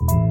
you